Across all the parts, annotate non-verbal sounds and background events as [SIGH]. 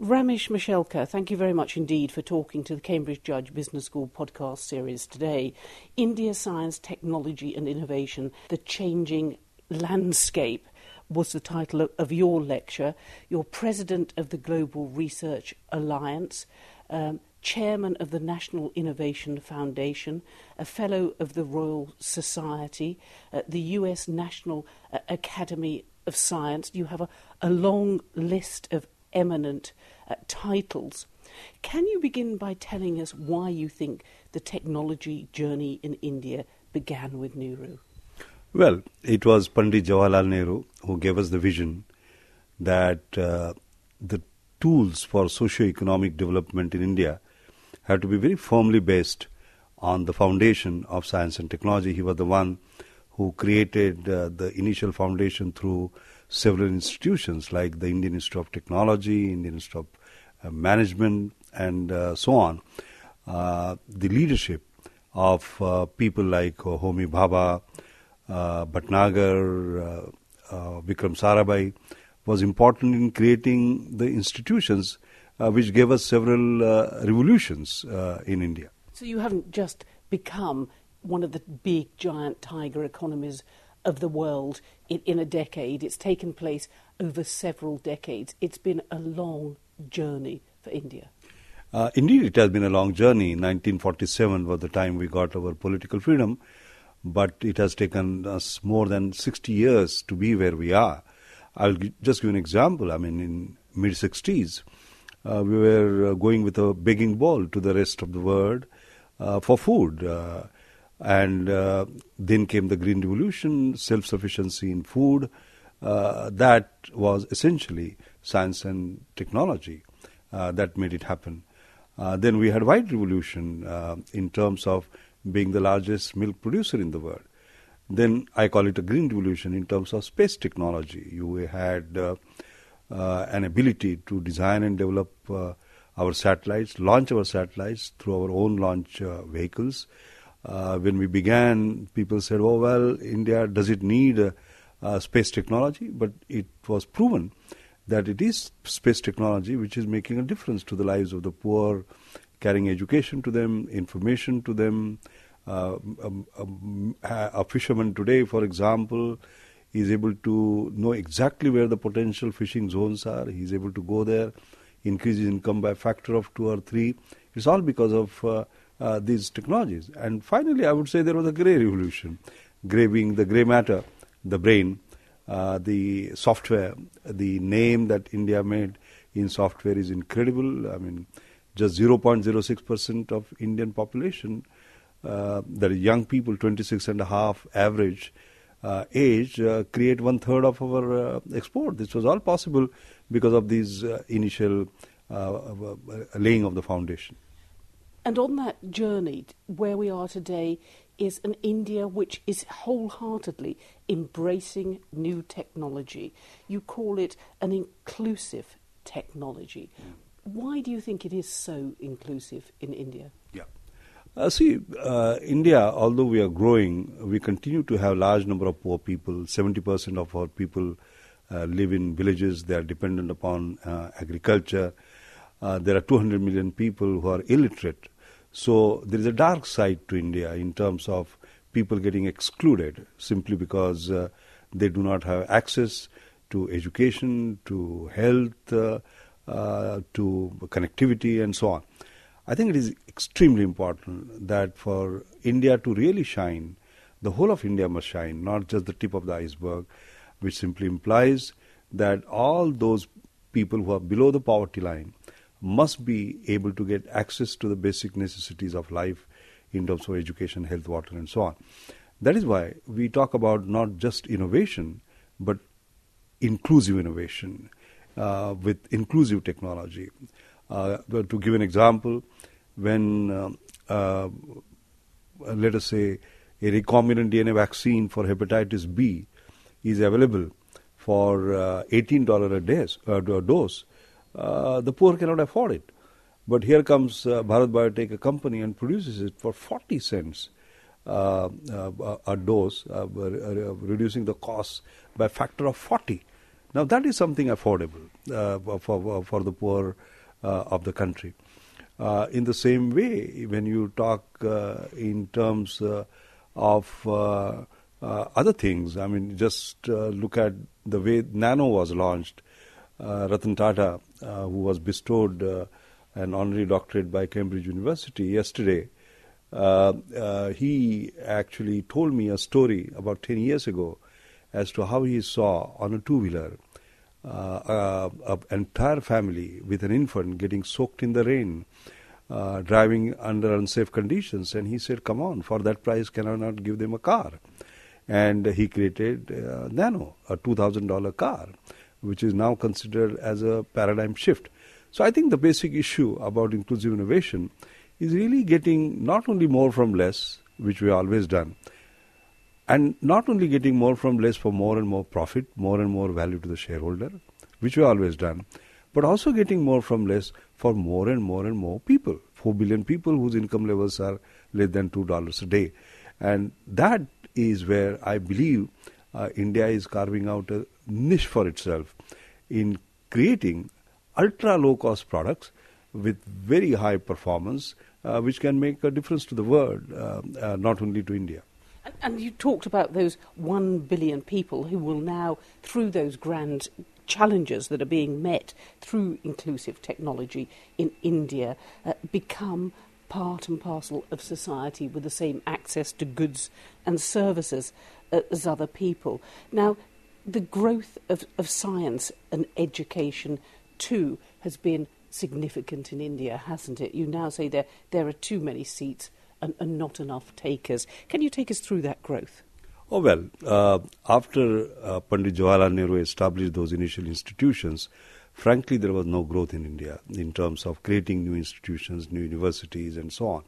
Ramesh Mashelkar, thank you very much indeed for talking to the Cambridge Judge Business School podcast series today. India Science, Technology and Innovation, the Changing Landscape was the title of, your lecture. You're president of the Global Research Alliance, um, chairman of the National Innovation Foundation, a fellow of the Royal Society, uh, the US National Academy of Science. You have a, a long list of eminent uh, titles. Can you begin by telling us why you think the technology journey in India began with Nehru? Well, it was Pandit Jawaharlal Nehru who gave us the vision that uh, the tools for socio-economic development in India had to be very firmly based on the foundation of science and technology. He was the one who created uh, the initial foundation through several institutions like the Indian Institute of Technology, Indian Institute of uh, Management, and uh, so on. Uh, the leadership of uh, people like Homi Bhabha, Bhatnagar, Vikram Sarabhai was important in creating the institutions which gave us several revolutions in India. So you haven't just become one of the big giant tiger economies of the world in, in, a decade. It's taken place over several decades. It's been a long journey for India. Uh, indeed, it has been a long journey. 1947 was the time we got our political freedom, but it has taken us more than 60 years to be where we are. I'll g- just give an example. I mean, in mid 60s, uh, we were uh, going with a begging bowl to the rest of the world uh, for food. And uh, then came the Green Revolution, self sufficiency in food. Uh, that was essentially science and technology uh, that made it happen. Uh, then we had White Revolution uh, in terms of being the largest milk producer in the world. Then I call it a Green Revolution in terms of space technology. You had uh, an ability to design and develop our satellites, launch our satellites through our own launch vehicles. Uh, when we began, people said, oh, well, India, does it need uh, uh, space technology? But it was proven that it is space technology which is making a difference to the lives of the poor, carrying education to them, information to them. Uh, um, um, a fisherman today, for example, is able to know exactly where the potential fishing zones are. He's able to go there, increase his income by a factor of two or three. It's all because of uh, uh, these technologies. And finally, I would say there was a grey revolution. Grey being the grey matter, the brain, uh, the software, the name that India made in software is incredible. I mean, just 0.06% of Indian population, uh, that is young people, 26 and a half average uh, age, uh, create one third of our uh, export. This was all possible because of these uh, initial laying of the foundation. And on that journey, where we are today is an India which is wholeheartedly embracing new technology. You call it an inclusive technology. Why do you think it is so inclusive in India? Yeah. Uh, see, uh, India, although we are growing, we continue to have a large number of poor people. 70% of our people uh, live in villages. They are dependent upon uh, agriculture. Uh, there are 200 million people who are illiterate. So there is a dark side to India in terms of people getting excluded simply because uh, they do not have access to education, to health, uh, uh, to connectivity, and so on. I think it is extremely important that for India to really shine, the whole of India must shine, not just the tip of the iceberg, which simply implies that all those people who are below the poverty line must be able to get access to the basic necessities of life in terms of education, health, water, and so on. That is why we talk about not just innovation, but inclusive innovation uh, with inclusive technology. Uh, to give an example, when uh, uh let us say a recombinant DNA vaccine for hepatitis B is available for uh, $18 a, uh, a dose, uh, the poor cannot afford it. But here comes uh, Bharat Biotech, a company, and produces it for 40 cents uh, uh a dose, uh, reducing the cost by a factor of 40. Now that is something affordable for for the poor of the country. In the same way, when you talk in terms of other things, I mean, just look at the way Nano was launched. Ratan Tata, who was bestowed an honorary doctorate by Cambridge University yesterday, uh, uh, he actually told me a story about 10 years ago as to how he saw on a two wheeler uh, an entire family with an infant getting soaked in the rain. Uh, driving under unsafe conditions, and he said, "Come on, for that price, can I not give them a car?" And he created uh, Nano, a two thousand dollar car, which is now considered as a paradigm shift. So I think the basic issue about inclusive innovation is really getting not only more from less, which we always done, and not only getting more from less for more and more profit, more and more value to the shareholder, which we always done, but also getting more from less for more and more and more people. Four billion people whose income levels are less than two dollars a day, and that is where I believe uh, India is carving out a niche for itself in creating ultra low cost products with very high performance uh, which can make a difference to the world, uh, uh, not only to India. And you talked about those one billion people who will now, through those grand challenges that are being met through inclusive technology in India, uh, become part and parcel of society with the same access to goods and services uh, as other people. Now, the growth of, of science and education too has been significant in India, hasn't it? You now say there, there are too many seats and, and not enough takers. Can you take us through that growth? Oh, well, uh, after uh, Pandit Jawaharlal Nehru established those initial institutions, frankly, there was no growth in India in terms of creating new institutions, new universities, and so on.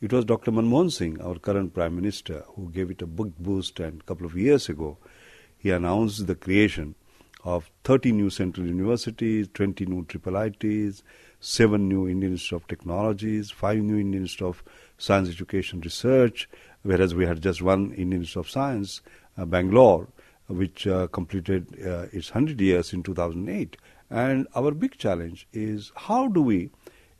It was Dr. Manmohan Singh, our current Prime Minister, who gave it a big boost, and a couple of years ago, he announced the creation of 30 new central universities, 20 new triple ITs, 7 new Indian Institute of Technologies, 5 new Indian Institute of Science Education Research, whereas we had just one Indian Institute of Science, uh, Bangalore, which uh, completed uh, its 100 years in 2008. And our big challenge is how do we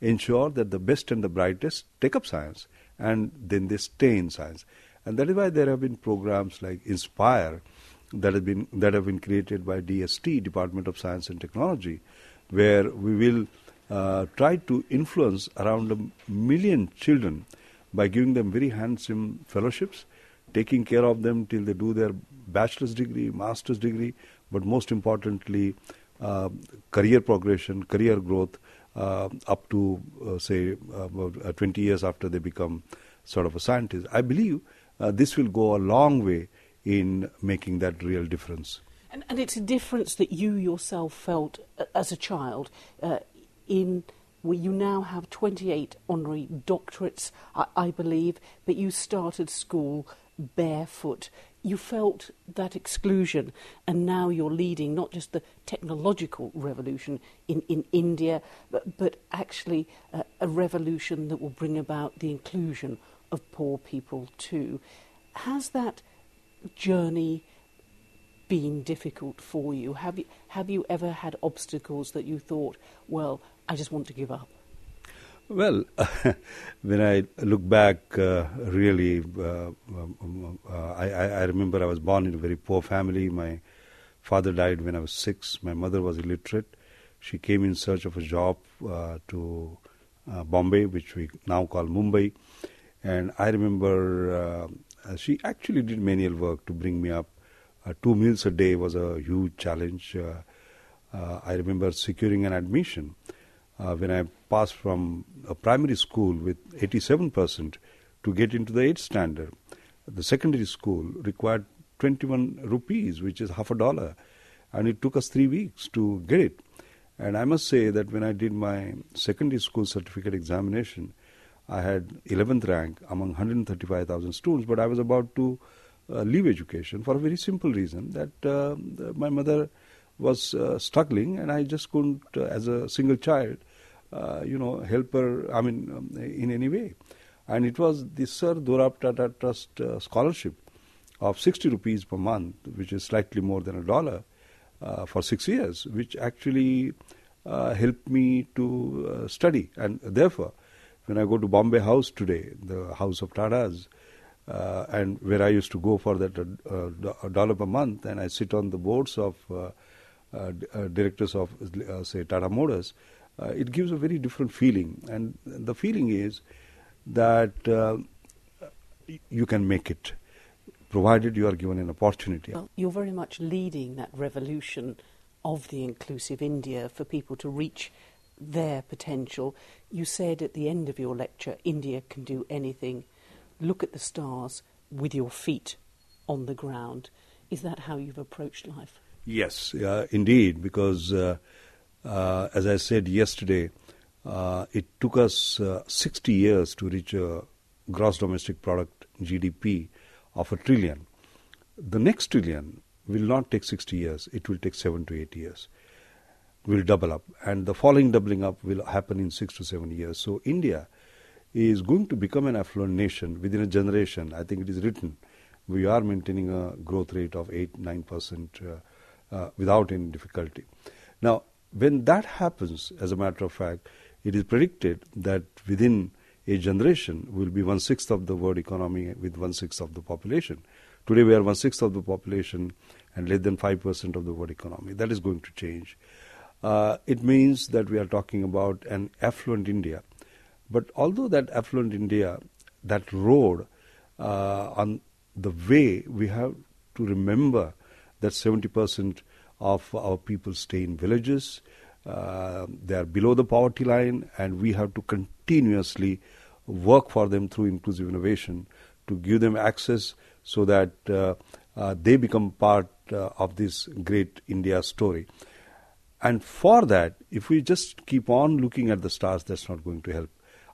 ensure that the best and the brightest take up science and then they stay in science. And that is why there have been programs like Inspire, that have been that have been created by DST, Department of Science and Technology, where we will uh, try to influence around a million children by giving them very handsome fellowships, taking care of them till they do their bachelor's degree, master's degree, but most importantly, uh, career progression, career growth, uh, up to uh, say uh, 20 years after they become sort of a scientist. I believe uh, this will go a long way in making that real difference. And, and it's a difference that you yourself felt uh, as a child uh, in where you now have 28 honorary doctorates, I, I believe, but you started school barefoot. You felt that exclusion, and now you're leading not just the technological revolution in, in India, but, but actually uh, a revolution that will bring about the inclusion of poor people too. Has that journey been difficult for you? Have you have you ever had obstacles that you thought, well, I just want to give up? Well, [LAUGHS] when I look back, uh, really, uh, uh, I, I, remember I was born in a very poor family. My father died when I was six. My mother was illiterate. She came in search of a job uh, to uh, Bombay, which we now call Mumbai. And I remember uh, she actually did manual work to bring me up. Uh, two meals a day was a huge challenge. Uh, uh I remember securing an admission uh, when I passed from a primary school with 87% to get into the 8th standard. The secondary school required 21 rupees, which is half a dollar, and it took us three weeks to get it. And I must say that when I did my secondary school certificate examination, I had 11th rank among 135,000 students, but I was about to uh, leave education for a very simple reason that uh, my mother was uh, struggling and I just couldn't, uh, as a single child, uh, you know, help her, I mean, um, in any way. And it was the Sir Dorab Tata Trust uh, scholarship of 60 rupees per month, which is slightly more than a dollar, for six years, which actually helped me to study. And therefore, when I go to Bombay House today, the house of Tatas, uh, and where I used to go for that uh, a dollar per month, and I sit on the boards of uh, uh, uh directors of, uh, say, Tata Motors, it gives a very different feeling. And the feeling is that you can make it, provided you are given an opportunity. Well, you're very much leading that revolution of the inclusive India for people to reach their potential. You said at the end of your lecture, India can do anything look at the stars with your feet on the ground. Is that how you've approached life? Yes, uh, indeed, because uh, uh, as I said yesterday, uh, it took us uh, 60 years to reach a gross domestic product GDP of a trillion. The next trillion will not take 60 years, it will take 7 to 8 years. Will double up, and the following doubling up will happen in 6 to 7 years. So, India is going to become an affluent nation within a generation. I think it is written. We are maintaining a growth rate of 8 9% uh, uh, without any difficulty. Now, when that happens, as a matter of fact, it is predicted that within a generation will be one sixth of the world economy with one sixth of the population. Today we are one sixth of the population and less than five percent of the world economy. That is going to change. Uh, it means that we are talking about an affluent India but although that affluent India, that road uh, on the way, we have to remember that 70% of our people stay in villages. Uh, they are below the poverty line, and we have to continuously work for them through inclusive innovation to give them access so that uh, uh, they become part uh, of this great India story. And for that, if we just keep on looking at the stars, that's not going to help.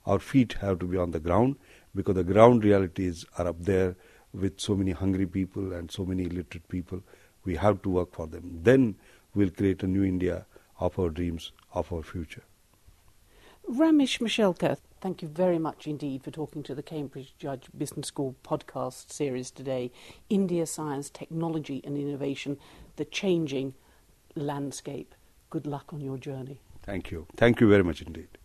Our feet have to be on the ground because the ground realities are up there with so many hungry people and so many illiterate people. We have to work for them. Then we'll create a new India of our dreams, of our future. Ramesh Mashelkar, thank you very much indeed for talking to the Cambridge Judge Business School podcast series today. India, Science, Technology and Innovation, the changing landscape. Good luck on your journey. Thank you. Thank you very much indeed.